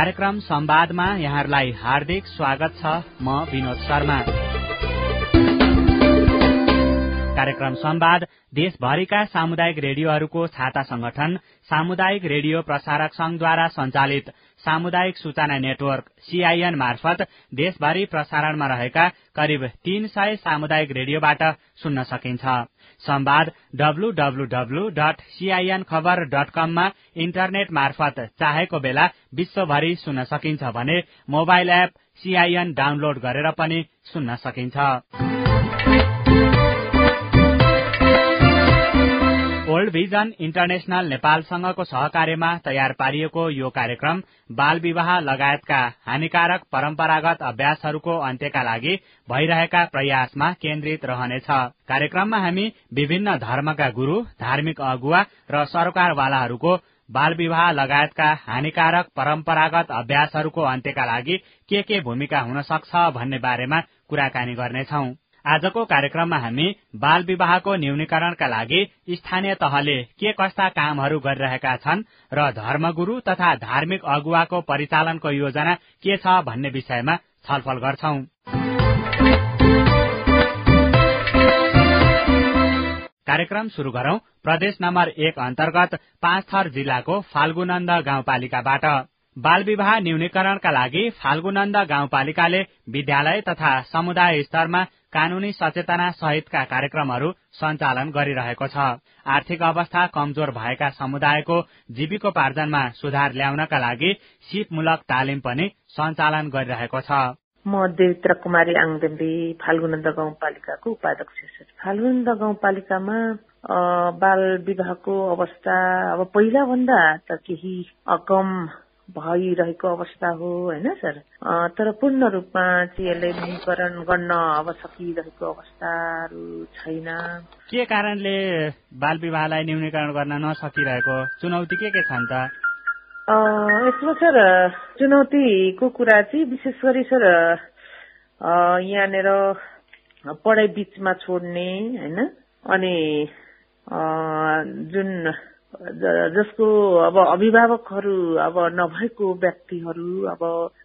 कार्यक्रम संवादमा यहाँहरूलाई हार्दिक स्वागत छ म विनोद शर्मा। कार्यक्रम संवाद देशभरिका सामुदायिक रेडियोहरूको छाता संगठन सामुदायिक रेडियो प्रसारक संघद्वारा संचालित सामुदायिक सूचना नेटवर्क सीआईएन मार्फत देशभरि प्रसारणमा रहेका करिब तीन सय सामुदायिक रेडियोबाट सुन्न सकिन्छ। संवाद W W W dot CIN खबर डट कममा इन्टरनेट मार्फत चाहेको बेला विश्वभरि सुन्न सकिन्छ भने मोबाइल एप सीआईएन डाउनलोड गरेर पनि सुन्न सकिन्छ। ओल्ड भिजन इन्टरनेशनल नेपालसँगको सहकार्यमा तयार पारिएको यो कार्यक्रम बाल विवाह लगायतका हानिकारक परम्परागत अभ्यासहरूको अन्त्यका लागि भइरहेका प्रयासमा केन्द्रित रहनेछ। कार्यक्रममा हामी विभिन्न धर्मका गुरू धार्मिक अगुवा र सरकारवालाहरूको बाल विवाह लगायतका हानिकारक परम्परागत अभ्यासहरूको अन्त्यका लागि के के भूमिका हुन सक्छ भन्ने बारेमा कुराकानी गर्नेछौ। आजको कार्यक्रममा हामी बाल विवाहको न्यूनीकरणका लागि स्थानीय तहले के कस्ता कामहरू गरिरहेका छन् र धर्मगुरू तथा धार्मिक अगुवाको परिचालनको योजना के छ भन्ने विषयमा छलफल गर्छौ। कार्यक्रम शुरू गरौं। प्रदेश नम्बर एक अन्तर्गत पाँच थर जिल्लाको फाल्गुनन्द गाउँपालिकाबाट। बाल विवाह न्यूनीकरणका लागि फाल्गुनन्द गाउँपालिकाले विद्यालय तथा समुदाय स्तरमा कानूनी सचेतना सहितका कार्यक्रमहरू सञ्चालन गरिरहेको छ। आर्थिक अवस्था कमजोर भएका समुदायको जीविकोपार्जनमा सुधार ल्याउनका लागि सिपमूलक तालिम पनि सञ्चालन गरिरहेको छ। म देवित्र कुमारी आङदेम्बी फाल्गुनन्द गाउँपालिकाको उपाध्यक्ष फाल्गुनन्द गाउँपालिकामा बाल विवाहको अवस्था अब पहिला भन्दा त केही कम भइरहेको अवस्था हो होइन सर? तर पूर्ण रूपमा चाहिँ यसले न्यूनीकरण गर्न अब सकिरहेको अवस्थाहरू छैन। के कारणले बाल विवाहलाई न्यूनीकरण गर्न नसकिरहेको? चुनौती के के छन् त यसमा सर चुनौतीको कुरा चाहिँ विशेष गरी सर यहाँनिर पढाइ बिचमा छोड्ने होइन? अनि जुन जसको अब अभिभावकहरू अब नभएको व्यक्तिहरू अब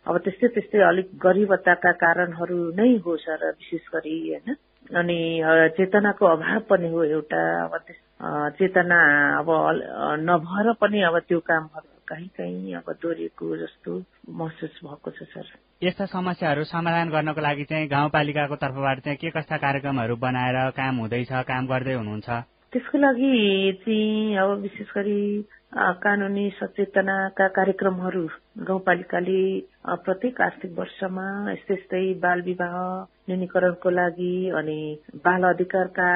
अब त्यस्तै त्यस्तै अलिक गरिबताका कारणहरू नै हो सर विशेष गरी होइन? अनि चेतनाको अभाव पनि हो एउटा अब चेतना अब नभएर पनि अब त्यो कामहरू कहीँ कहीँ अब दोहोरिएको जस्तो महसुस भएको छ सर। यस्ता समस्याहरू समाधान गर्नको लागि चाहिँ गाउँपालिकाको तर्फबाट चाहिँ के कस्ता कार्यक्रमहरू बनाएर काम हुँदैछ काम गर्दै हुनुहुन्छ? त्यसको लागि चाहिँ अब विशेष गरी कानूनी सचेतनाका कार्यक्रमहरू गाउँपालिकाले प्रत्येक आर्थिक वर्षमा यस्तै यस्तै बाल विवाह न्यूनीकरणको लागि अनि बाल अधिकारका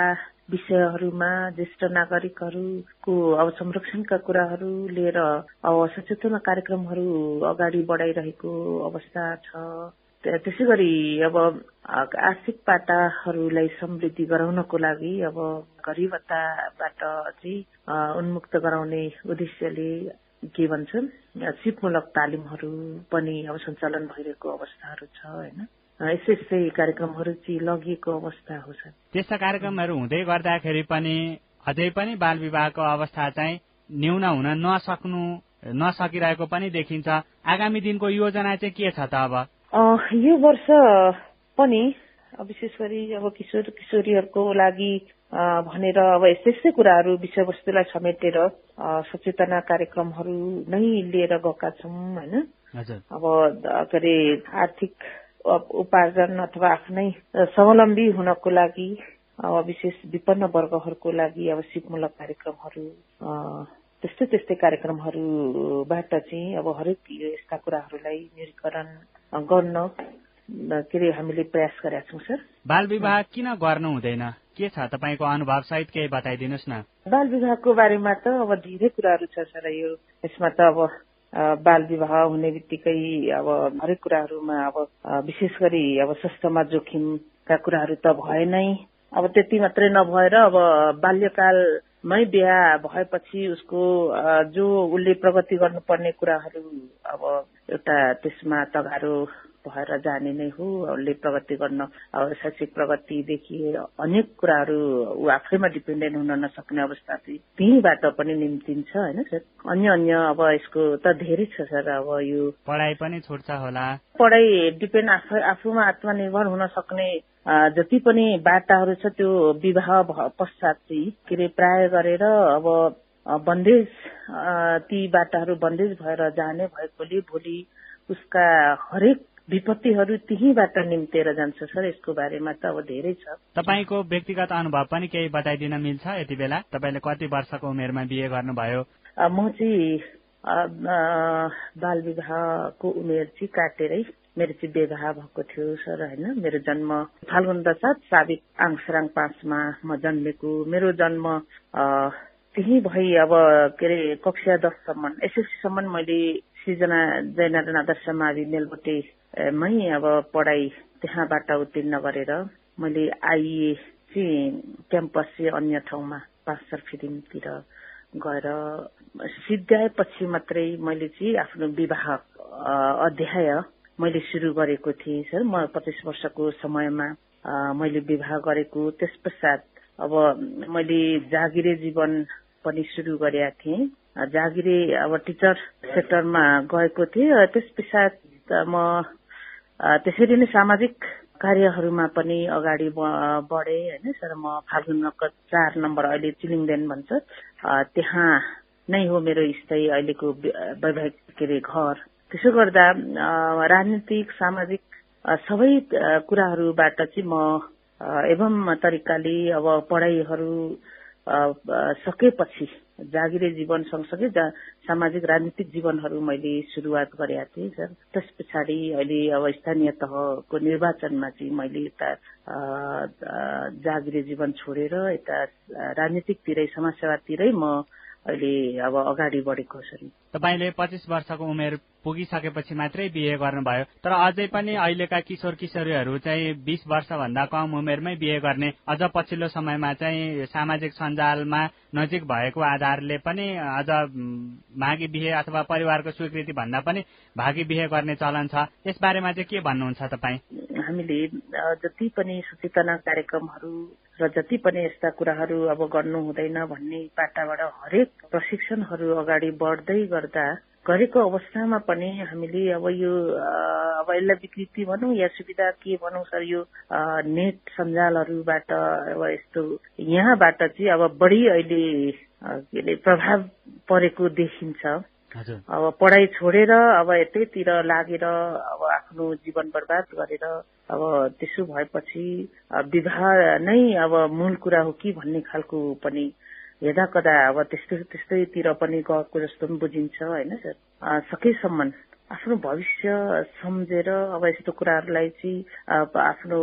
विषयहरूमा ज्येष्ठ नागरिकहरूको अब संरक्षणका कुराहरू लिएर अब सचेतना कार्यक्रमहरू अगाडि बढाइरहेको अवस्था छ। त्यसै गरी अब आर्थिक पाटाहरूलाई समृद्धि गराउनको लागि अब गरिबताबाट चाहिँ उन्मुक्त गराउने उद्देश्यले के भन्छन् सिपमूलक तालिमहरू पनि अब सञ्चालन भइरहेको अवस्थाहरू छ होइन? यस्तै यस्तै कार्यक्रमहरू चाहिँ लगिएको अवस्था हो त्यस्ता कार्यक्रमहरू हुँदै गर्दाखेरि पनि अझै पनि बाल विवाहको अवस्था चाहिँ न्यून हुन नसक्नु नसकिरहेको पनि देखिन्छ। आगामी दिनको योजना चाहिँ के छ त अब? यो वर्ष पनि विशेष गरी अब किशोर किशोरीहरूको लागि भनेर अब यस्तै यस्तै कुराहरू विषयवस्तुलाई समेटेर सचेतना कार्यक्रमहरू नै लिएर गएका छौँ होइन? अब के अरे आर्थिक उपार्जन अथवा आफ्नै स्वावलम्बी हुनको लागि अब विशेष विपन्न वर्गहरूको लागि अब सिपमूलक कार्यक्रमहरू त्यस्तै त्यस्तै कार्यक्रमहरूबाट चाहिँ अब हरेक यस्ता कुराहरूलाई निरीकरण गर्न के अरे हामीले प्रयास गरेका छौँ सर। बाल विवाह किन गर्नु हुँदैन? के छ तपाईँको अनुभव? सहित केही बताइदिनुहोस् न। बाल विवाहको बारेमा त अब धेरै कुराहरू छ सर। यो यसमा त अब बाल विवाह हुने बित्तिकै अब हरेक कुराहरूमा अब विशेष गरी अब स्वास्थ्यमा जोखिमका कुराहरू त भए नै अब त्यति मात्रै नभएर अब बाल्यकालमै बिहा भएपछि उसको जो उसले प्रगति गर्नुपर्ने कुराहरू अब एउटा त्यसमा तगारो भएर जाने नै हो। उसले प्रगति गर्न शैक्षिक प्रगतिदेखि अनेक कुराहरू ऊ आफैमा डिपेन्डेन्ट हुन नसक्ने अवस्था चाहिँ त्यहीँबाट पनि निम्तिन्छ होइन सर? अन्य अन्य अब यसको त धेरै छ सर अब यो पढाइ पनि छुट्छ होला। पढाइ डिपेन्ड आफै आफूमा आत्मनिर्भर हुन सक्ने जति पनि बाटाहरू छ त्यो विवाह पश्चात चाहिँ के अरे प्राय गरेर अब बन्देज ती बाटाहरू बन्देज भएर जाने भएकोले भोलि उसका हरेक विपत्तिहरू त्यहीबाट निम्तेर जान्छ सर यसको बारेमा त अब धेरै छ। तपाईँको व्यक्तिगत अनुभव पनि केही बताइदिन मिल्छ यति बेला? तपाईँले कति वर्षको उमेरमा बिहे गर्नुभयो? म चाहिँ बाल विवाहको उमेर चाहिँ काटेरै मेरो चाहिँ विवाह भएको थियो सर होइन। मेरो जन्म फाल्गुन दसात साबिक आङसराङ पाँचमा म जन्मेको। मेरो जन्म त्यही भई अब के अरे कक्षा दससम्म एसएससीसम्म मैले सृजना जयनारायण आदर्श मावि मेलबोटेमै अब पढाइ त्यहाँबाट उत्तीर्ण गरेर मैले आइए चाहिँ क्याम्पस चाहिँ अन्य ठाउँमा पाँच फिल्मतिर गएर सिद्ध्याएपछि मात्रै मैले चाहिँ आफ्नो विवाह अध्याय मैले सुरु गरेको थिएँ सर। म पच्चिस वर्षको समयमा मैले विवाह गरेको। त्यस पश्चात अब मैले जागिरे जीवन पनि सुरु गरेका थिएँ। जागिरे अब टिचर सेक्टरमा गएको थिएँ त्यस पश्चात म त्यसरी नै सामाजिक कार्यहरूमा पनि अगाडि बढे होइन। सर म फाल्गुन नगर चार नम्बर अहिले चिलिङदेन भन्छ। त्यहाँ नै हो मेरो स्थायी अहिलेको वैवाहिक के अरे घर। त्यसो गर्दा राजनीतिक सामाजिक सबै कुराहरूबाट चाहिँ म एवं तरिकाले अब पढाइहरू सकेपछि जागिरे जीवन सँगसँगै सामाजिक राजनीतिक जीवनहरू मैले सुरुवात गरेका थिएँ सर। त्यस पछाडि अहिले अब स्थानीय तहको निर्वाचनमा चाहिँ मैले यता जागिरे जीवन छोडेर यता राजनीतिकतिरै समाजसेवातिरै म अहिले अब अगाडि बढेको छु। तपाईँले पच्चिस वर्षको उमेर पुगिसकेपछि मात्रै बिहे गर्नुभयो। तर अझै पनि अहिलेका किशोर किशोरीहरू चाहिँ बिस वर्षभन्दा कम उमेरमै बिहे गर्ने अझ पछिल्लो समयमा चाहिँ सामाजिक सञ्जालमा नजिक भएको आधारले पनि अझ माघी बिहे अथवा परिवारको स्वीकृति भन्दा पनि भागी बिहे गर्ने चलन छ। यसबारेमा चाहिँ के भन्नुहुन्छ तपाईँ? हामीले जति पनि सचेतना कार्यक्रमहरू र जति पनि यस्ता कुराहरू अब गर्नु हुँदैन भन्ने पाटाबाट हरेक प्रशिक्षणहरू अगाडि बढ्दै गर्दा गरेको अवस्थामा पनि हामीले अब यो अब यसलाई विकृति भनौँ या सुविधा के भनौँ सर यो नेट सञ्जालहरूबाट अब यस्तो यहाँबाट चाहिँ अब बढी अहिले के अरे प्रभाव परेको देखिन्छ। अब पढाइ छोडेर अब यतैतिर लागेर अब आफ्नो जीवन बर्बाद गरेर अब त्यसो भएपछि विवाह नै अब मूल कुरा हो कि भन्ने खालको पनि हेर्दा कदा अब त्यस्तो त्यस्तैतिर पनि गएको जस्तो पनि बुझिन्छ होइन सर? सकेसम्म आफ्नो भविष्य सम्झेर अब यस्तो कुराहरूलाई चाहिँ आफ्नो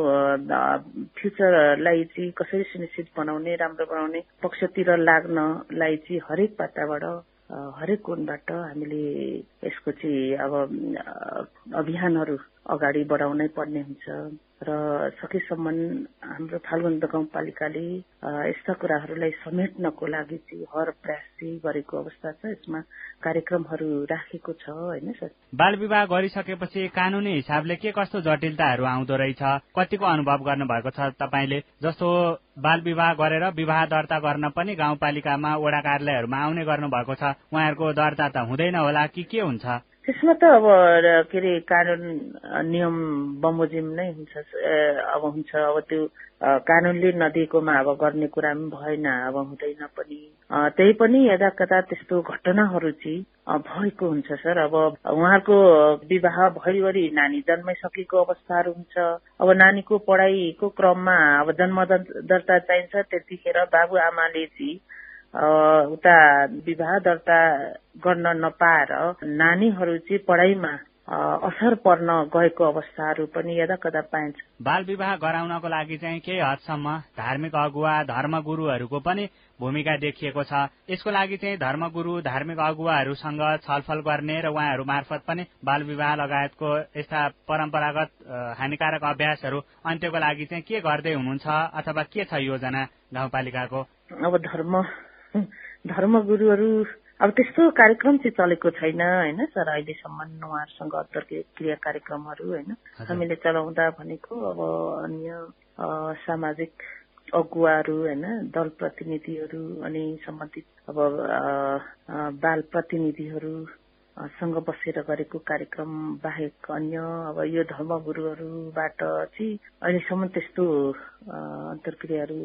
फ्युचरलाई चाहिँ कसरी सुनिश्चित बनाउने राम्रो बनाउने पक्षतिर लाग्नलाई चाहिँ हरेक पाटाबाट हरेक कोणबाट हामीले यसको चाहिँ अब अभियानहरू अगाडि बढाउनै पर्ने हुन्छ। र सकेसम्म हाम्रो फाल्गुन गाउँपालिकाले यस्ता कुराहरूलाई समेट्नको लागि चाहिँ हर प्रयास चाहिँ गरेको अवस्था छ। यसमा कार्यक्रमहरू राखेको छ होइन सर? बाल विवाह गरिसकेपछि कानुनी हिसाबले के कस्तो जटिलताहरू आउँदो रहेछ कतिको अनुभव गर्नुभएको छ तपाईँले? जस्तो बाल विवाह गरेर विवाह दर्ता गर्न पनि गाउँपालिकामा वडा कार्यालयहरूमा आउने गर्नुभएको छ उहाँहरूको दर्ता त हुँदैन होला कि के हुन्छ? त्यसमा त अब के अरे कानुन नियम बमोजिम नै हुन्छ अब हुन्छ। अब त्यो कानुनले नदिएकोमा अब गर्ने कुरा पनि भएन अब हुँदैन पनि। त्यही पनि यदा कदा त्यस्तो घटनाहरू चाहिँ भएको हुन्छ सर। अब उहाँहरूको विवाह भरिभरि नानी जन्माइसकेको अवस्थाहरू हुन्छ। अब नानीको पढाइको क्रममा अब जन्म दर्ता चाहिन्छ त्यतिखेर बाबुआमाले चाहिँ उता विवाह दर्ता गर्न नपाएर नानीहरू चाहिँ पढाइमा असर पर्न गएको अवस्थाहरू पनि यदा कदा पाइन्छ। बाल विवाह गराउनको लागि चाहिँ केही हदसम्म धार्मिक अगुवा धर्मगुरूहरूको पनि भूमिका देखिएको छ। यसको लागि चाहिँ धर्मगुरू धार्मिक अगुवाहरूसँग छलफल गर्ने र उहाँहरू मार्फत पनि बाल विवाह लगायतको यस्ता परम्परागत हानिकारक अभ्यासहरू अन्त्यको लागि चाहिँ के गर्दै हुनुहुन्छ अथवा के छ योजना गाउँपालिकाको अब धर्म धर्मगुरूहरू अब त्यस्तो कार्यक्रम चाहिँ चलेको छैन होइन? सर अहिलेसम्म उहाँहरूसँग अन्तर्क्रिया कार्यक्रमहरू होइन? हामीले चलाउँदा भनेको अब अन्य सामाजिक अगुवाहरू होइन? दल प्रतिनिधिहरू अनि सम्बन्धित अब बाल प्रतिनिधिहरू सँग बसेर गरेको कार्यक्रम बाहेक अन्य अब यो धर्मगुरूहरूबाट चाहिँ अहिलेसम्म त्यस्तो अन्तर्क्रियाहरू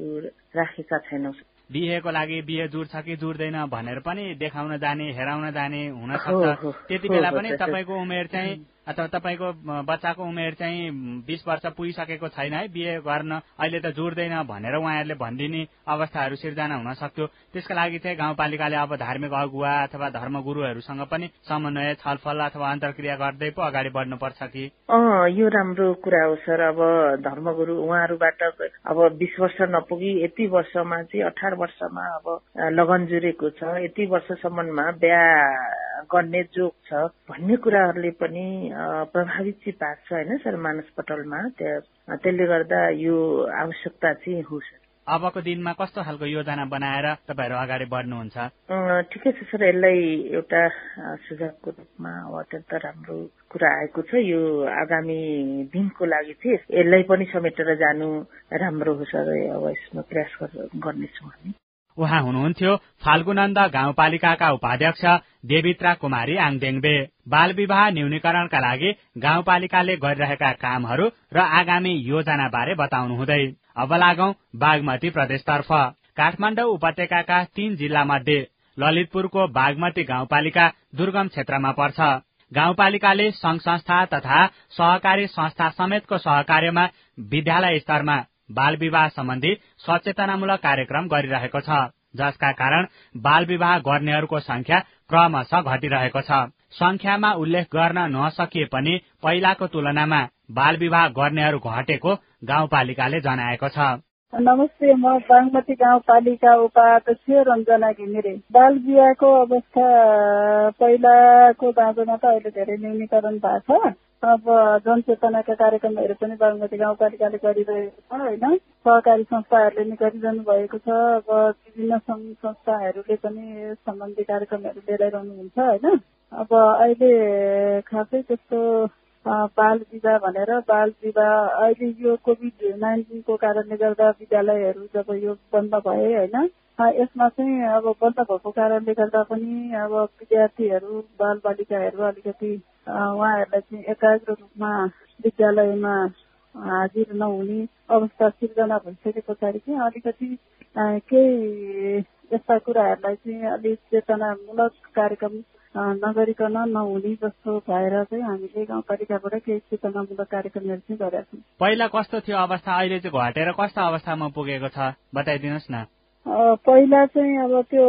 राखेका छैनौँ। बिहेको लागि बिहे जुड्छ कि जुड्दैन भनेर पनि देखाउन जाने हेराउन जाने हुन सक्छ। त्यति बेला पनि तपाईँको उमेर चाहिँ अथवा तपाईँको बच्चाको उमेर चाहिँ बिस वर्ष पुगिसकेको छैन है बिहे गर्न अहिले त जोड्दैन भनेर उहाँहरूले भनिदिने अवस्थाहरू सिर्जना हुन सक्थ्यो। त्यसका लागि चाहिँ गाउँपालिकाले अब धार्मिक अगुवा अथवा धर्मगुरूहरूसँग पनि समन्वय छलफल अथवा अन्तर्क्रिया गर्दै पो अगाडि बढ्नुपर्छ कि? यो राम्रो कुरा हो सर। अब धर्मगुरु उहाँहरूबाट अब बिस वर्ष नपुगी यति वर्षमा चाहिँ अठार वर्षमा अब लगन जुरेको छ। यति वर्षसम्ममा बिहा गर्ने जोग छ भन्ने कुराहरूले पनि प्रभावित चाहिँ पार्छ होइन सर मानस पटलमा। त्यसले गर्दा यो आवश्यकता चाहिँ हो सर। अबको दिनमा कस्तो खालको योजना बनाएर तपाईँहरू अगाडि बढ्नुहुन्छ? ठिकै छ सर यसलाई एउटा सुझावको रूपमा अब अत्यन्त राम्रो कुरा आएको छ। यो आगामी दिनको लागि चाहिँ यसलाई पनि समेटेर जानु राम्रो हो सर। अब यसमा प्रयास गर्नेछौँ हामी। उहाँ हुनुहुन्थ्यो फाल्गुनन्द गाउँपालिकाका उपाध्यक्ष देवित्रा कुमारी आङदेङबे। बाल विवाह न्यूनीकरणका लागि गाउँपालिकाले गरिरहेका कामहरू र आगामी योजना बारे बताउनुहुँदै अब लागौं बागमती प्रदेशतर्फ। काठमाडौँ उपत्यकाका तीन जिल्ला मध्ये ललितपुरको बागमती गाउँपालिका दुर्गम क्षेत्रमा पर्छ। गाउँपालिकाले संघ संस्था तथा सहकारी संस्था समेतको सहकार्यमा विद्यालय स्तरमा बाल विवाह सम्बन्धी सचेतनामूलक कार्यक्रम गरिरहेको छ जसका कारण बाल विवाह गर्नेहरूको संख्या क्रमशः घटिरहेको छ। संख्यामा उल्लेख गर्न नसकिए पनि पहिलाको तुलनामा बाल विवाह गर्नेहरू घटेको गाउँपालिकाले जनाएको छ। नमस्ते म बागमती गाउँपालिका उपाध्यक्ष रञ्जना घिमिरे। बाल विवाहको अवस्था पहिलाको बाँझोमा त अहिले धेरै न्यूनीकरण भएको छ। अब जनचेतनाका कार्यक्रमहरू पनि बागमती गाउँपालिकाले गरिरहेको छ होइन। सहकारी संस्थाहरूले नि गरिरहनु भएको छ। अब विभिन्न सङ्घ संस्थाहरूले पनि सम्बन्धी कार्यक्रमहरू लिइरहनुहुन्छ होइन। अब अहिले खासै त्यस्तो बाल विवाह भनेर बाल विवाह अहिले यो कोभिड नाइन्टिनको कारणले गर्दा विद्यालयहरू जब यो बन्द भए होइन यसमा चाहिँ अब बन्द भएको कारणले गर्दा पनि अब विद्यार्थीहरू बाल बालिकाहरू अलिकति उहाँहरूलाई चाहिँ एकाग्र रूपमा विद्यालयमा हाजिर नहुने अवस्था सिर्जना भइसके पछाडि चाहिँ अलिकति केही यस्ता कुराहरूलाई चाहिँ अलिक चेतनामूलक कार्यक्रम नगरिकन नहुने जस्तो भएर चाहिँ हामीले गाउँपालिकाबाट केही चेतनामूलक कार्यक्रमहरू चाहिँ गरेका छौँ। पहिला कस्तो थियो अवस्था? अहिले चाहिँ घटेर कस्तो अवस्थामा पुगेको छ? बताइदिनुहोस् न। पहिला चाहिँ अब त्यो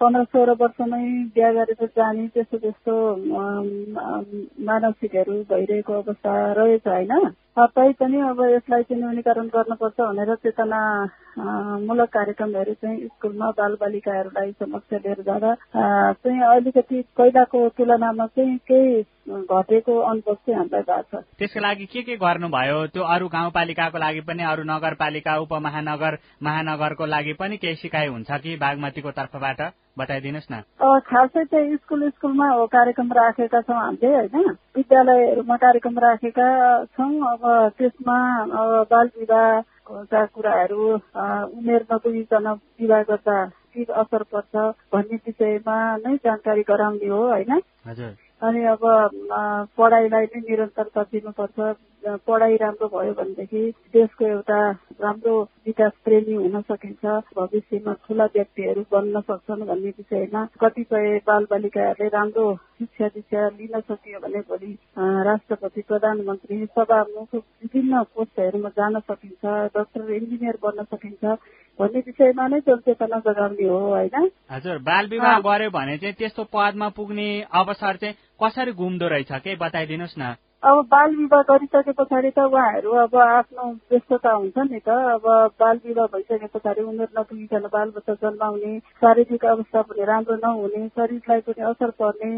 पन्ध्र सोह्र वर्षमै बिहा गरेर जाने त्यस्तो त्यस्तो मानसिकहरू भइरहेको अवस्था रहेछ होइन? तैपनि अब यसलाई चाहिँ न्यूनीकरण गर्नुपर्छ भनेर चेतनामूलक कार्यक्रमहरू चाहिँ स्कुलमा बाल बालिकाहरूलाई समक्ष लिएर जाँदा चाहिँ अलिकति पहिलाको तुलनामा चाहिँ केही घटेको अनुभव चाहिँ हामीलाई भएको छ। त्यसको लागि के के गर्नुभयो? त्यो अरू गाउँपालिकाको लागि पनि अरू नगरपालिका उपमहानगर महानगरको लागि पनि केही सिकाइ हुन्छ कि बागमतीको तर्फबाट? बताइदिनुहोस् न। खासै चाहिँ स्कुल स्कुलमा हो कार्यक्रम राखेका छौँ हामीले होइन? विद्यालयहरूमा कार्यक्रम राखेका छौँ अब त्यसमा बाल विवाहका कुराहरू उमेर नपुगिकन विवाह गर्दा के असर पर्छ भन्ने विषयमा नै जानकारी गराउने हो होइन? अनि अब पढाइलाई नै निरन्तरता दिनुपर्छ। पढाइ राम्रो भयो भनेदेखि देशको एउटा राम्रो विकास प्रेमी हुन सकिन्छ। भविष्यमा ठुला व्यक्तिहरू बन्न सक्छन् भन्ने विषयमा कतिपय बाल बालिकाहरूले राम्रो शिक्षा दीक्षा लिन सकियो भने भोलि राष्ट्रपति प्रधानमन्त्री सभामुख विभिन्न पोस्टहरूमा जान सकिन्छ डक्टर इन्जिनियर बन्न सकिन्छ भन्ने विषयमा नै जनचेतना जगाउने हो होइन? हजुर बाल विवाह गर्यो भने चाहिँ त्यस्तो पदमा पुग्ने अवसर चाहिँ कसरी गुम्दो रहेछ? केही बताइदिनुहोस् न। अब बाल विवाह गरिसके पछाडि त उहाँहरू अब आफ्नो व्यस्तता हुन्छ नि त। अब बाल विवाह भइसके पछाडि उमेर नपुगिकन बाल बच्चा जन्माउने शारीरिक अवस्था पनि राम्रो नहुने शरीरलाई पनि असर पर्ने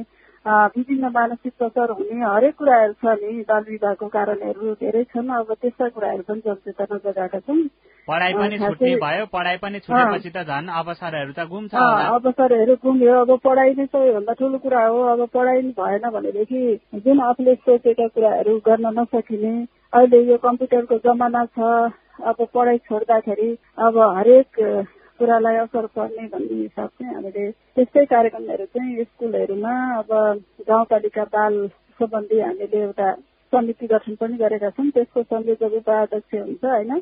विभिन्न मानसिक प्रचार हुने हरेक कुराहरू छ नि बाल विवाहको कारणहरू धेरै छन्। अब त्यस्ता कुराहरू पनि जनचेतना जगाएका छन्। पढाइ पनि छुट्ने भयो। पढाइ पनि छुटेपछि त झन् अवसरहरू त गुम्छ अवसरहरू गुम्यो। अब पढाइ नै सबैभन्दा ठुलो कुरा हो। अब पढाइ भएन भनेदेखि जुन आफूले सोचेका कुराहरू गर्न नसकिने अहिले यो कम्प्युटरको जमाना छ। अब पढाइ छोड्दाखेरि अब हरेक कुरालाई असर पर्ने भन्ने हिसाब चाहिँ हामीले त्यस्तै कार्यक्रमहरू चाहिँ स्कुलहरूमा अब गाउँपालिका बाल सम्बन्धी हामीले एउटा समिति गठन पनि गरेका छौँ। त्यसको संयोजक उपाध्यक्ष हुन्छ होइन?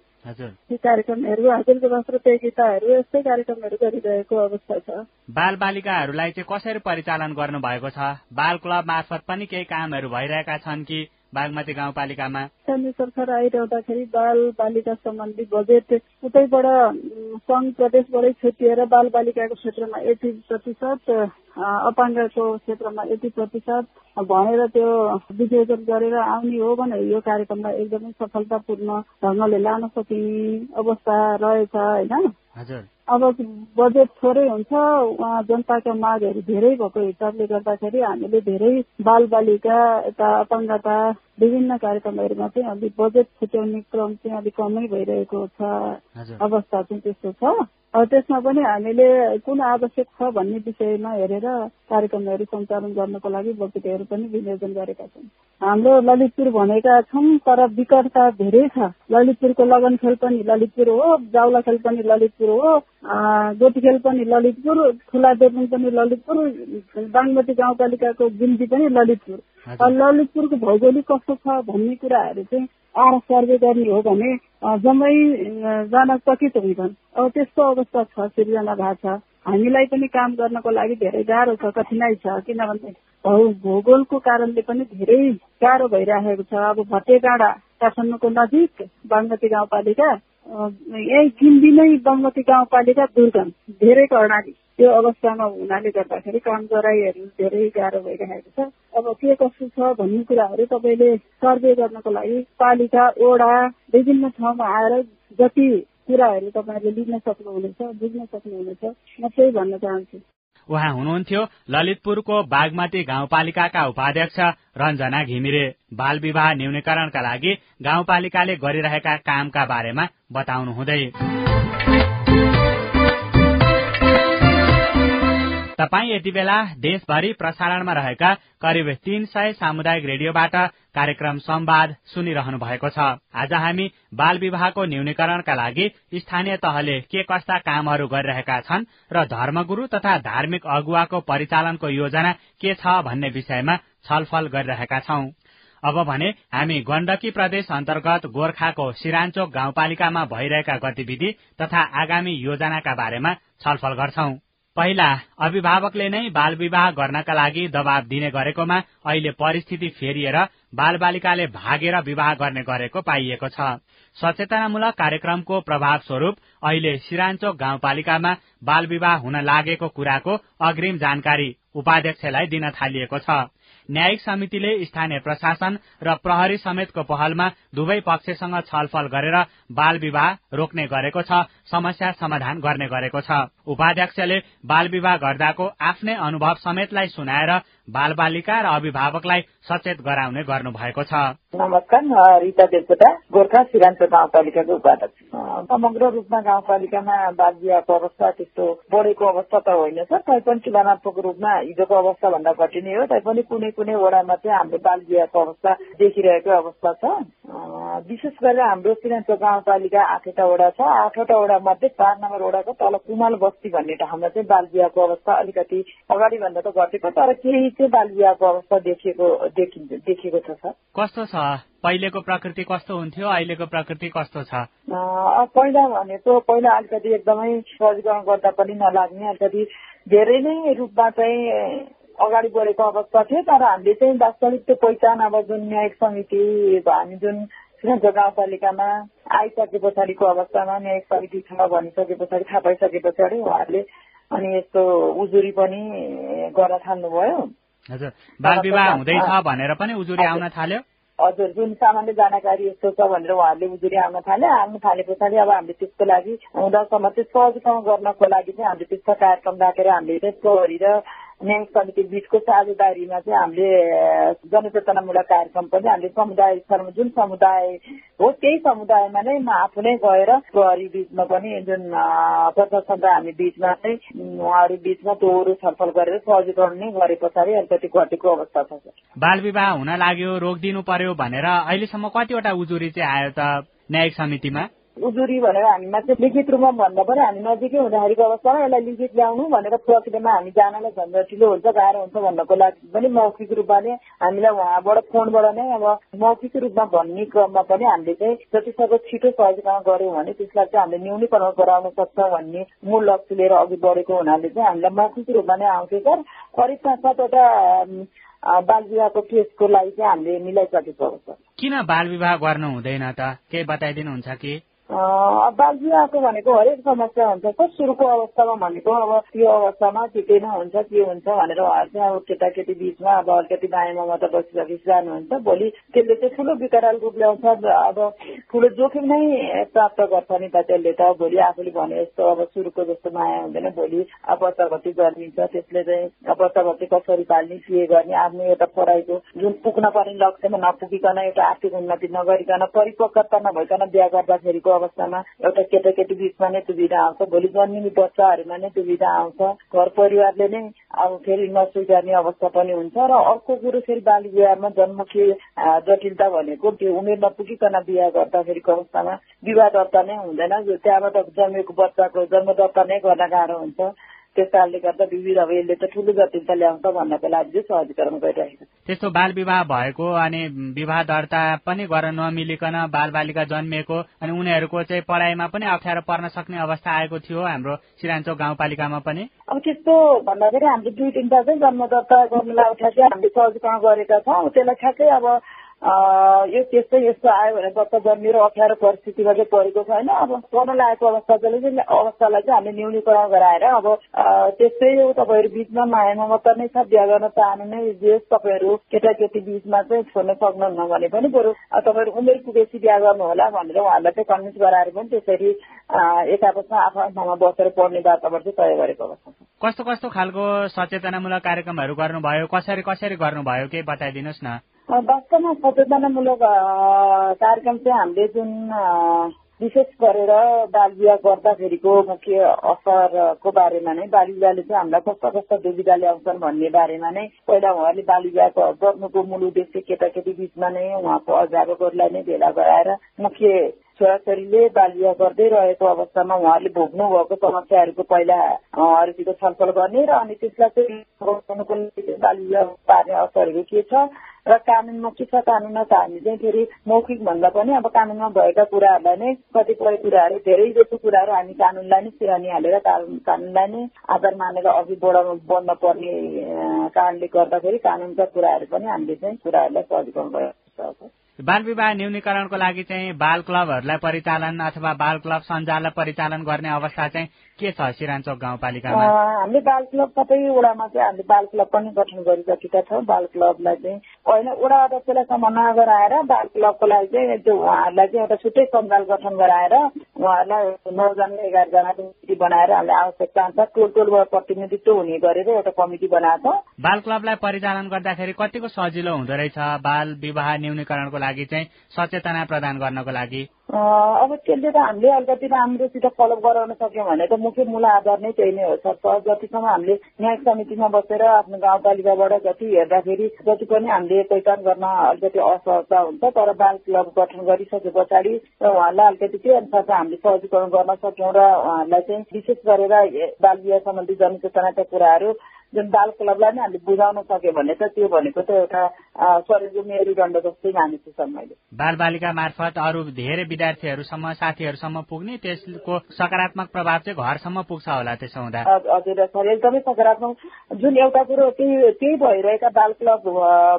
ती कार्यक्रमहरू हजुरको प्रतियोगिताहरू यस्तै कार्यक्रमहरू गरिरहेको अवस्था छ। बाल बालिकाहरूलाई चाहिँ कसरी परिचालन गर्नु भएको छ? बाल क्लब मार्फत पनि केही कामहरू भइरहेका छन् कि बागमती गाउँपालिकामा। स्थानीय सरकार आइरहँदाखेरि बाल बालिका सम्बन्धी बजेट उतैबाट सङ्घ प्रदेशबाटै छुटिएर बाल बालिकाको क्षेत्रमा एटी प्रतिशत अपाङ्गको क्षेत्रमा एटी प्रतिशत भनेर त्यो विनियोजन गरेर आउने हो भने यो कार्यक्रमलाई एकदमै सफलतापूर्ण ढङ्गले लान सकिने अवस्था रहेछ होइन? अब बजेट थोरै हुन्छ उहाँ जनताका मागहरू धेरै भएको हिसाबले गर्दाखेरि हामीले धेरै बाल बालिका यता अपाङ्गता विभिन्न कार्यक्रमहरूमा चाहिँ अलिक बजेट छुट्याउने क्रम चाहिँ अलिक कमै भइरहेको छ अवस्था चाहिँ त्यस्तो छ। त्यसमा पनि हामीले कुन आवश्यक छ भन्ने विषयमा हेरेर कार्यक्रमहरू सञ्चालन गर्नको लागि बजेटहरू पनि विनियोजन गरेका छौँ। हाम्रो ललितपुर भनेका छौँ तर विकटता धेरै छ। ललितपुरको लगन खेल पनि ललितपुर हो जाउला खेल पनि ललितपुर हो गोटी खेल पनि ललितपुर ठुला देवुङ पनि ललितपुर बागमती गाउँपालिकाको गिन्ती पनि ललितपुर। ललितपुरको भौगोलिक कस्तो छ भन्ने कुराहरू चाहिँ आएर सर्वे गर्ने हो भने जम्मै जान सकित हुन्छन्। अब त्यस्तो अवस्था छ सिर्जना भएको छ। हामीलाई पनि काम गर्नको लागि धेरै गाह्रो छ कठिनाइ छ किनभने भूगोलको कारणले पनि धेरै गाह्रो भइरहेको छ। अब भटेगाडा काठमाडौँको नजिक बागमती गाउँपालिका यही किन्दी नै बागमती गाउँपालिका दुर्गम धेरै कर्णाली। त्यो अवस्थामा हुनाले गर्दाखेरि काम गराइहरू धेरै गाह्रो भइरहेको छ। अब के कस्तो छ भन्ने कुराहरू तपाईँले सर्वे गर्नको लागि पालिका ओडा विभिन्न ठाउँमा आएर जति कुराहरू तपाईँहरूले लिन सक्नुहुनेछ बुझ्न सक्नुहुनेछ म त्यही भन्न चाहन्छु। उहाँ हुनुहुन्थ्यो ललितपुरको बागमती गाउँपालिकाका उपाध्यक्ष रञ्जना घिमिरे। बाल विवाह न्यूनीकरणका लागि गाउँपालिकाले गरिरहेका कामका बारेमा बताउनुहुँदै। तपाई यति बेला देशभरि प्रसारणमा रहेका करिब तीन सय सामुदायिक रेडियोबाट कार्यक्रम संवाद सुनिरहनु भएको छ। आज हामी बाल विवाहको न्यूनीकरणका लागि स्थानीय तहले के कस्ता कामहरू गरिरहेका छन् र धर्मगुरू तथा धार्मिक अगुवाको परिचालनको योजना के छ भन्ने विषयमा छलफल गरिरहेका छौं। अब भने हामी गण्डकी प्रदेश अन्तर्गत गोर्खाको सिराञ्चोक गाउँपालिकामा भइरहेका गतिविधि तथा आगामी योजनाका बारेमा छलफल गर्छौं। पहिला अभिभावकले नै बाल विवाह गर्नका लागि दबाव दिने गरेकोमा अहिले परिस्थिति फेरिएर बाल बालिकाले भागेर विवाह गर्ने गरेको पाइएको छ। सचेतनामूलक कार्यक्रमको प्रभाव स्वरूप अहिले सिराञ्चोक गाउँपालिकामा बाल विवाह हुन लागेको कुराको अग्रिम जानकारी उपाध्यक्षलाई दिन थालिएको छ। न्यायिक समितिले स्थानीय प्रशासन र प्रहरी समेतको पहलमा दुवै पक्षसँग छलफल गरेर बाल विवाह रोक्ने गरेको छ समस्या समाधान गर्ने गरेको छ। उपाध्यक्षले बाल विवाह गर्दाको आफ्नै अनुभव समेतलाई सुनाएर बाल बालिका र अभिभावकलाई सचेत गराउने गर्नु भएको छ। नमस्कार रिता देवकोटा गोर्खा सिरान्त गाउँपालिकाको उपाध्यक्ष। समग्र रूपमा गाउँपालिकामा बाल विवाहको अवस्था त्यस्तो बढेको अवस्था त होइन सर तैपनि तुलनात्मक रूपमा हिजोको अवस्था भन्दा घटी हो। तैपनि कुनै कुनै वडामा चाहिँ हाम्रो बाल विवाहको अवस्था देखिरहेको अवस्था छ। विशेष गरेर हाम्रो सिरान्त गाउँपालिका आठवटा वडा छ। आठवटा वडा मध्ये चार नम्बर वडाको तल कुमाल बस्ती भन्ने ठाउँमा चाहिँ बाल विवाहको अवस्था अलिकति अगाडि भन्दा त घटेको तर केही चाहिँ बाल विवाहको अवस्था देखिएको देखिएको छ सर। कस्तो छ? पहिलेको प्रकृति कस्तो हुन्थ्यो? अहिलेको प्रकृति कस्तो छ? पहिला भनेको पहिला अलिकति एकदमै सहजीकरण गर्दा पनि नलाग्ने अलिकति धेरै नै रूपमा चाहिँ अगाडि बढेको अवस्था थियो तर हामीले चाहिँ वास्तविक त्यो पहिचान अब जुन न्यायिक समिति हामी जुन श्रीलङ्का गाउँपालिकामा आइसके पछाडिको अवस्थामा न्यायिक समिति छ भनिसके पछाडि थाहा पाइसके पछाडि उहाँहरूले अनि यस्तो उजुरी पनि गर्न थाल्नुभयो। हजुर बाल विवाह हुँदैछ भनेर पनि उजुरी आउन थाल्यो? हजुर जुन सामान्य जानकारी यस्तो छ भनेर उहाँहरूले उजुरी आउन थाले। आउन थाले पछाडि अब हामीले त्यसको लागि हुँदासम्म चाहिँ सहजीकरण गर्नको लागि चाहिँ हामीले त्यस्तो कार्यक्रम राखेर हामीले चाहिँ प्रहरी र न्याय समिति बीचको साझेदारीमा चाहिँ हामीले जनचेतनामूलक कार्यक्रम पनि हामीले समुदाय स्तरमा जुन समुदाय हो त्यही समुदायमा नै आफू नै गएर प्रहरी बीचमा पनि जुन प्रशासन र हामी बीचमा चाहिँ उहाँहरू बीचमा दोहोरो छलफल गरेर सहजीकरण नै गरे पछाडि अलिकति घटेको अवस्था छ बाल विवाह हुन लाग्यो रोक दिनु पर्यो भनेर अहिलेसम्म कतिवटा उजुरी चाहिँ आयो त न्यायिक समितिमा? उजुरी भनेर हामीमा चाहिँ लिखित रूपमा भन्दा पनि हामी नजिकै हुँदाखेरिको अवस्थामा यसलाई लिखित ल्याउनु भनेर प्रक्रियामा हामी जानलाई झन्झटिलो हुन्छ गाह्रो हुन्छ भन्नको लागि पनि मौखिक रूपमा नै हामीलाई उहाँबाट फोनबाट नै अब मौखिक रूपमा भन्ने क्रममा पनि हामीले चाहिँ जतिसक्दो छिटो सहजीकरण गर्यौँ भने त्यसलाई चाहिँ हामीले न्यूनीकरण गराउन सक्छौँ भन्ने मूल लक्ष्य लिएर अघि बढेको हुनाले चाहिँ हामीलाई मौखिक रूपमा नै आउँथ्यो सर। करिब पाँच सातवटा बाल विवाहको केसको लागि चाहिँ हामीले मिलाइसकेको अवस्था किन बाल विवाह गर्नु हुँदैन त? केही बताइदिनुहुन्छ कि? बाल विवाहको भनेको हरेक समस्या हुन्छ। त सुरुको अवस्थामा भनेको अब त्यो अवस्थामा ठिकै नै हुन्छ के हुन्छ भनेर उहाँहरू चाहिँ अब केटाकेटी बिचमा अब अलिकति बायाँमा मात्र बसिसकेपछि जानुहुन्छ। भोलि त्यसले चाहिँ ठुलो विकराल रूप ल्याउँछ। अब ठुलो जोखिम नै प्राप्त गर्छ नि त त्यसले त। भोलि आफूले भने जस्तो अब सुरुको जस्तो माया हुँदैन। भोलि बच्चाभर्ती गरिदिन्छ त्यसले चाहिँ बच्चाभर्ती कसरी पाल्ने के गर्ने आफ्नो एउटा पढाइको जुन पुग्न पर्ने लक्ष्यमा नपुगिकन एउटा आर्थिक उन्नति नगरिकन परिपक्वता नभइकन बिहा गर्दाखेरिको अवस्थामा एउटा केटाकेटी बिचमा नै दुविधा आउँछ। भोलि जन्मिने बच्चाहरूमा नै दुविधा आउँछ। घर परिवारले नै अब फेरि नस्वीकार्ने अवस्था पनि हुन्छ र अर्को कुरो फेरि बाल विवाहमा जन्ममुखी जटिलता भनेको त्यो उमेर नपुगिकन बिहा गर्दाखेरिको अवस्थामा विवाह दर्ता नै हुँदैन। त्यहाँबाट जन्मेको बच्चाको जन्म दर्ता नै गर्न गाह्रो हुन्छ। त्यस कारणले गर्दा विविध अब यसले त ठुलो जटिलता ल्याउँछ भन्नको लागि चाहिँ सहजीकरण गरिरहेको छ त्यस्तो बाल विवाह भएको अनि विवाह दर्ता पनि गर्न नमिलिकन बाल बालिका जन्मिएको अनि उनीहरूको चाहिँ पढाइमा पनि अप्ठ्यारो पर्न सक्ने अवस्था आएको थियो हाम्रो सिराञ्चोक गाउँपालिकामा पनि अब त्यस्तो भन्दाखेरि हामीले दुई तिनवटा चाहिँ जन्म दर्ता गर्नुलाई चाहिँ हामीले सहजीकरण गरेका छौँ त्यसलाई ठ्याक्कै अब यो त्यस्तै यस्तो आयो भने बच्चा जन्मिएर अप्ठ्यारो परिस्थितिमा चाहिँ परेको छैन अब पढ्न लागेको अवस्था चाहिँ अवस्थालाई चाहिँ हामीले न्यूनीकरण गराएर अब त्यस्तै हो तपाईँहरू बिचमा मायामा मात्र नै छ बिहा गर्न चाहनु नै जे तपाईँहरू केटाकेटी बिचमा चाहिँ छोड्न सक्नुहुन्न भने पनि बरु तपाईँहरू उमेर पुगेपछि बिहा गर्नु होला भनेर उहाँहरूलाई चाहिँ कन्भिन्स गराएर पनि त्यसरी एक आपसमा आफ्नो ठाउँमा बसेर पढ्ने वातावरण चाहिँ तय गरेको अवस्था छ। कस्तो कस्तो खालको सचेतनामूलक कार्यक्रमहरू गर्नुभयो? कसरी कसरी गर्नुभयो? केही बताइदिनुहोस् न। वास्तवमा सचेतनामूलक कार्यक्रम चाहिँ हामीले जुन विशेष गरेर बाल विवाह गर्दाखेरिको मुख्य असरको बारेमा नै बाल विवाहले चाहिँ हामीलाई कस्ता कस्ता दुविधा ल्याउँछन् भन्ने बारेमा नै पहिला उहाँले बाल विवाह गर्नुको मूल उद्देश्य केटाकेटी बिचमा नै उहाँको अभिभावकहरूलाई नै भेला गराएर मुख्य छोराछोरीले बाल विवाह गर्दै रहेको अवस्थामा उहाँहरूले भोग्नु भएको समस्याहरूको पहिला उहाँहरूसित छलफल गर्ने र अनि त्यसलाई चाहिँ बाल विवाह पार्ने असरहरू के छ र कानूनमा के छ कानूनमा त हामी चाहिँ फेरि मौखिक भन्दा पनि अब कानूनमा भएका कुराहरूलाई नै कतिपय कुराहरू धेरै जस्तो कुराहरू हामी कानूनलाई नै सिरानी हालेर कानूनलाई नै आधार मानेर अघि बढाउनु बढ्न पर्ने कारणले गर्दाखेरि कानूनका कुराहरू पनि हामीले चाहिँ कुराहरूलाई सहजीकरण गरेको बाल विवाह न्यूनीकरणको लागि चाहिँ बाल क्लबहरूलाई परिचालन अथवा बाल क्लब सञ्जाललाई परिचालन गर्ने अवस्था चाहिँ के छ सिराञ्चोक गाउँपालिकामा? हामीले बाल क्लब सबै वडामा चाहिँ हामीले बाल क्लब पनि गठन गरिसकेका छौँ। बाल क्लबलाई चाहिँ होइन वडा अध्यक्षलाई समन्वय गराएर बाल क्लबको लागि चाहिँ त्यो उहाँहरूलाई चाहिँ एउटा छुट्टै सञ्जाल गठन गराएर उहाँहरूलाई नौजना एघारजना कमिटी बनाएर हामीले आवश्यकता अनुसार टोल टोलबाट प्रतिनिधित्व हुने गरेर एउटा कमिटी बनाएको। बाल क्लबलाई परिचालन गर्दाखेरि कतिको सजिलो हुँदो रहेछ? बाल विवाह न्यूनीकरणको लागि चाहिँ सचेतना प्रदान गर्नको लागि। अब त्यसले त हामीले अलिकति राम्रोसित फलो गराउन सक्यौँ भने त मुख्य मूल आधार नै त्यही नै हो सर। जतिसम्म हामीले न्यायिक समितिमा बसेर आफ्नो गाउँपालिकाबाट जति हेर्दाखेरि जति पनि हामीले पहिचान गर्न अलिकति असहजता हुन्छ तर बाल क्लब गठन गरिसके पछाडि उहाँहरूलाई अलिकति के अनुसार हामीले सहजीकरण गर्न सक्यौँ र उहाँहरूलाई चाहिँ विशेष गरेर बाल विवाह सम्बन्धी जनचेतनाका कुराहरू जुन बाल क्लबलाई नै हामीले बुझाउन सक्यो भने त त्यो भनेको त एउटा शरीरको मेरुदण्ड जस्तै मानेछु सर मैले। बाल बालिका मार्फत अरू धेरै विद्यार्थीहरूसम्म साथीहरूसम्म पुग्ने त्यसको सकारात्मक प्रभाव चाहिँ घरसम्म पुग्छ होला त्यसो हुँदा। हजुर सर एकदमै सकारात्मक। जुन एउटा कुरो त्यही त्यही भइरहेका बाल क्लब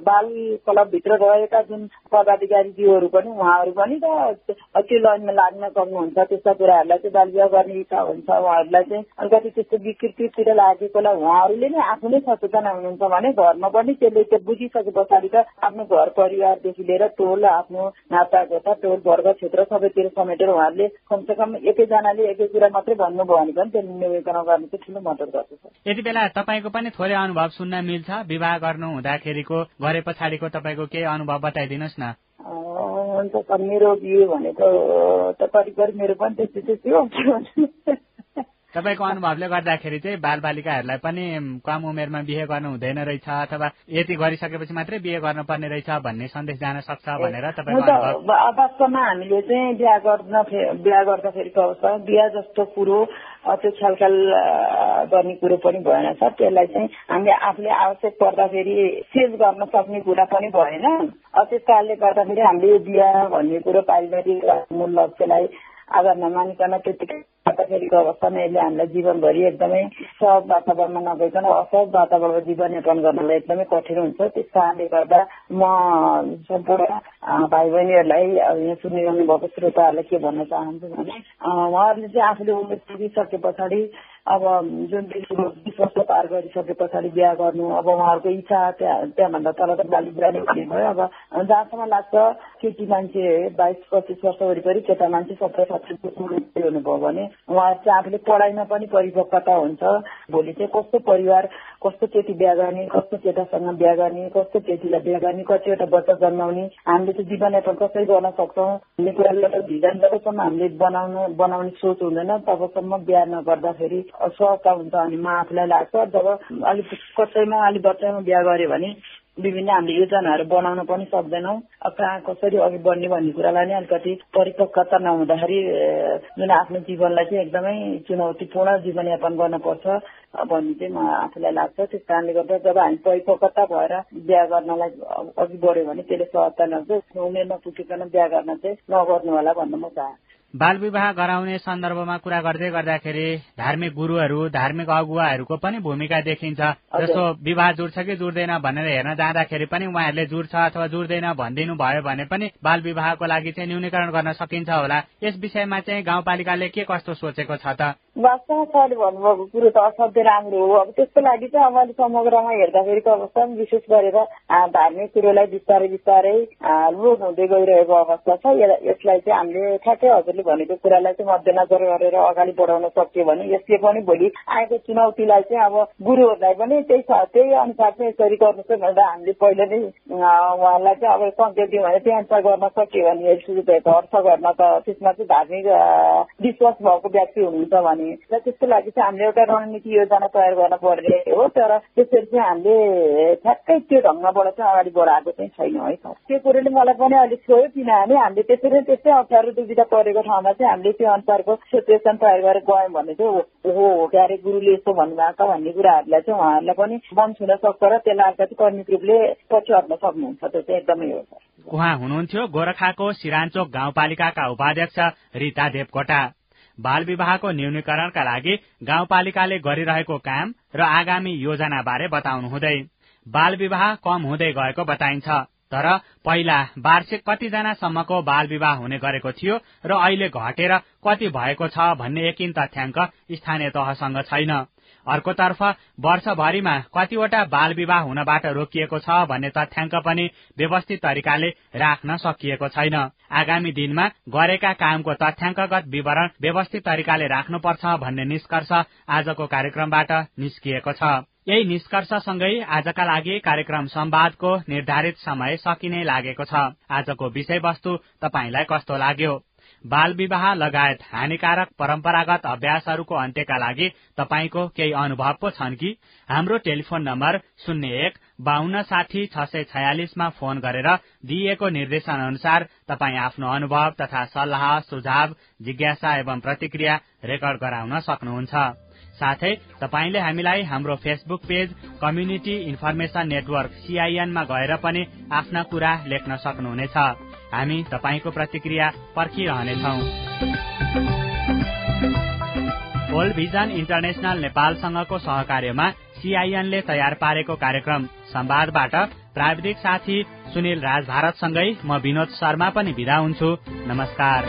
बाल क्लबभित्र रहेका जुन पदाधिकारीज्यूहरू पनि उहाँहरू पनि त त्यो लाइनमा लाग्न सक्नुहुन्छ। त्यस्ता कुराहरूलाई चाहिँ बाल विवाह गर्ने इच्छा हुन्छ। उहाँहरूलाई चाहिँ अलिकति त्यस्तो विकृतितिर लागेकोलाई उहाँहरूले नै आफूले सचेतना हुनुहुन्छ भने घरमा पनि त्यसले त्यो बुझिसके पछाडि त आफ्नो घर परिवारदेखि लिएर टोल आफ्नो नाता गोता टोल वर्ग क्षेत्र सबैतिर समेटेर उहाँहरूले कमसेकम एकैजनाले एकै कुरा मात्रै भन्नुभयो भने पनि त्यो निवेदन गर्न चाहिँ ठुलो मद्दत गर्दछ यति बेला तपाईँको पनि थोरै अनुभव सुन्न मिल्छ। विवाह गर्नु हुँदाखेरिको गरे पछाडिको तपाईँको केही अनुभव बताइदिनुहोस् न। हुन्छ मेरो बिहे भनेको त करिब मेरो पनि त्यस्तै त्यस्तै हो। तपाईँको अनुभवले गर्दाखेरि चाहिँ बाल बालिकाहरूलाई पनि कम उमेरमा बिहे गर्नु हुँदैन रहेछ अथवा यति गरिसकेपछि मात्रै बिहे गर्नुपर्ने रहेछ भन्ने सन्देश जान सक्छ भनेर तपाईँको वास्तवमा हामीले चाहिँ बिहा गर्न बिहा गर्दाखेरिको अवस्था बिहा जस्तो कुरो त्यो छलफल गर्ने कुरो पनि भएन छ त्यसलाई चाहिँ हामीले आफूले आवश्यक पर्दाखेरि चेन्ज गर्न सक्ने कुरा पनि भएन। त्यस कारणले गर्दाखेरि हामीले बिहा भन्ने कुरो पारिवारिक मूल लक्ष्यलाई आधार नमानिकन त्यतिकै गर्दाखेरिको अवस्थामा यसले हामीलाई जीवनभरि एकदमै सहज वातावरणमा नगइकन असहज वातावरणमा जीवनयापन गर्नलाई एकदमै कठिन हुन्छ। त्यस कारणले गर्दा म सम्पूर्ण भाइ बहिनीहरूलाई यहाँ सुनिरहनु भएको श्रोताहरूलाई के भन्न चाहन्छु भने उहाँहरूले चाहिँ आफूले उमेर पुगिसके पछाडि अब जुन बिस वर्ष पार गरिसके पछाडि बिहा गर्नु अब उहाँहरूको इच्छा त्यहाँ त्यहाँभन्दा तल त बालिक बिहानै भन्ने भयो। अब जहाँसम्म लाग्छ केटी मान्छे बाइस पच्चिस वर्ष वरिपरि केटा मान्छे सत्र सत्र हुनुभयो भने उहाँ चाहिँ आफूले पढाइमा पनि परिपक्वता हुन्छ। भोलि चाहिँ कस्तो परिवार कस्तो केटी बिहा गर्ने कस्तो केटासँग बिहा गर्ने कस्तो केटीलाई बिहा गर्ने कतिवटा बच्चा जन्माउने हामीले चाहिँ जीवनयापन कसरी गर्न सक्छौँ? भन्ने कुरालाई भिजन जबसम्म हामीले बनाउनु बनाउने सोच हुँदैन। तबसम्म बिहा नगर्दाखेरि सहजता हुन्छ अनि म आफूलाई लाग्छ। जब अलिक कसैमा अलिक बच्चामा बिहा गर्यो भने विभिन्न हामीले योजनाहरू बनाउन पनि सक्दैनौँ। कहाँ कसरी अघि बढ्ने भन्ने कुरालाई नै अलिकति परिपक्वता नहुँदाखेरि जुन आफ्नो जीवनलाई चाहिँ एकदमै चुनौतीपूर्ण जीवनयापन गर्नुपर्छ भन्ने चाहिँ म आफूलाई लाग्छ। त्यस कारणले गर्दा जब हामी परिपक्वता भएर बिहा गर्नलाई अघि बढ्यो भने त्यसले सहजता नहुन्छ उमेरमा पुगेकन बिहा गर्न चाहिँ नगर्नु होला भन्न म चाहन्छु। बाल विवाह गराउने सन्दर्भमा कुरा गर्दै गर्दाखेरि धार्मिक गुरुहरू धार्मिक अगुवाहरूको पनि भूमिका देखिन्छ। जस्तो विवाह जुड्छ कि जुड्दैन भनेर हेर्न जाँदाखेरि पनि उहाँहरूले जुड्छ अथवा जुड्दैन भनिदिनु भयो भने पनि बाल विवाहको लागि चाहिँ न्यूनीकरण गर्न सकिन्छ होला। यस विषयमा चाहिँ गाउँपालिकाले के कस्तो सोचेको छ त? वास्तवमा सरले भन्नुभएको कुरो त असाध्यै राम्रो हो। अब त्यसको लागि चाहिँ अब अहिले समग्रमा हेर्दाखेरिको अवस्था विशेष गरेर धार्मिक कुरोलाई बिस्तारै बिस्तारै लोप हुँदै गइरहेको अवस्था छ। यसलाई चाहिँ हामीले ठ्याक्कै हजुरले भनेको कुरालाई चाहिँ मध्यनजर गरेर अगाडि बढाउन सक्यो भने यसले पनि भोलि आएको चुनौतीलाई चाहिँ अब गुरुहरूलाई पनि त्यही छ त्यही अनुसार चाहिँ यसरी गर्नुहोस् भनेर हामीले पहिले नै उहाँहरूलाई चाहिँ अब सङ्केत दियौँ भने त्यही गर्न सक्यो भने हर्ष गर्न त त्यसमा चाहिँ धार्मिक विश्वास भएको व्यक्ति हुनुहुन्छ भने र त्यसको लागि चाहिँ हामीले एउटा रणनीति योजना तयार गर्न पर्ने हो तर त्यसरी चाहिँ हामीले ठ्याक्कै त्यो ढङ्गबाट चाहिँ अगाडि बढाएको चाहिँ छैन है त्यो कुरोले मलाई पनि अलिक छोयो किनभने हामीले त्यसरी त्यस्तै अप्ठ्यारो दुविधा परेको ठाउँमा चाहिँ हामीले त्यो अनुसारको सिचुएसन तयार गरेर गयौँ भने चाहिँ हो हो क्यारे गुरुले यस्तो भन्नुभएको भन्ने कुराहरूलाई चाहिँ उहाँहरूलाई पनि मन छुन सक्छ र त्यसलाई अलिकति कर्मिक रूपले पछि हट्न सक्नुहुन्छ त्यो चाहिँ एकदमै हो उहाँ हुनुहुन्थ्यो गोरखाको सिराञ्चोक गाउँपालिकाका उपाध्यक्ष रिता देवकोटा बाल विवाहको न्यूनीकरणका लागि गाउँपालिकाले गरिरहेको काम र आगामी योजना बारे बताउनुहुँदै बाल विवाह कम हुँदै गएको बताइन्छ तर पहिला वार्षिक कतिजनासम्मको बाल विवाह हुने गरेको थियो र अहिले घटेर कति भएको छ भन्ने यकिन तथ्याङ्क स्थानीय तहसँग छैन। अर्कोतर्फ वर्षभरिमा कतिवटा बाल विवाह हुनबाट रोकिएको छ भन्ने तथ्याङ्क पनि व्यवस्थित तरिकाले राख्न सकिएको छैन। आगामी दिनमा गरेका कामको तथ्याङ्कगत विवरण व्यवस्थित तरिकाले राख्नुपर्छ भन्ने निष्कर्ष आजको कार्यक्रमबाट निस्किएको छ। यही निष्कर्षसँगै आजका लागि कार्यक्रम संवादको निर्धारित समय सकिने लागेको छ। आजको विषयवस्तु तपाईँलाई कस्तो लाग्यो? बाल विवाह लगायत हानिकारक परम्परागत अभ्यासहरूको अन्त्यका लागि तपाईँको केही अनुभव पो छन् कि? हाम्रो टेलिफोन नम्बर शून्य एक बान्न साठी छ सय छयालिसमा फोन गरेर दिइएको निर्देशन अनुसार तपाईँ आफ्नो अनुभव तथा सल्लाह सुझाव जिज्ञासा एवं प्रतिक्रिया रेकर्ड गराउन सक्नुहुन्छ। साथै तपाईँले हामीलाई हाम्रो Facebook page community information network सीआईएनमा गएर पनि आफ्ना कुरा लेख्न सक्नुहुनेछ। हामी तपाईँको प्रतिक्रिया पर्खिरहनेछौ। होल भिजन इन्टरनेशनल नेपालसँगको सहकार्यमा सीआईएनले तयार पारेको कार्यक्रम संवादबाट प्राविधिक साथी सुनिल राज भारतसँगै म विनोद शर्मा पनि विदा हुन्छु। नमस्कार।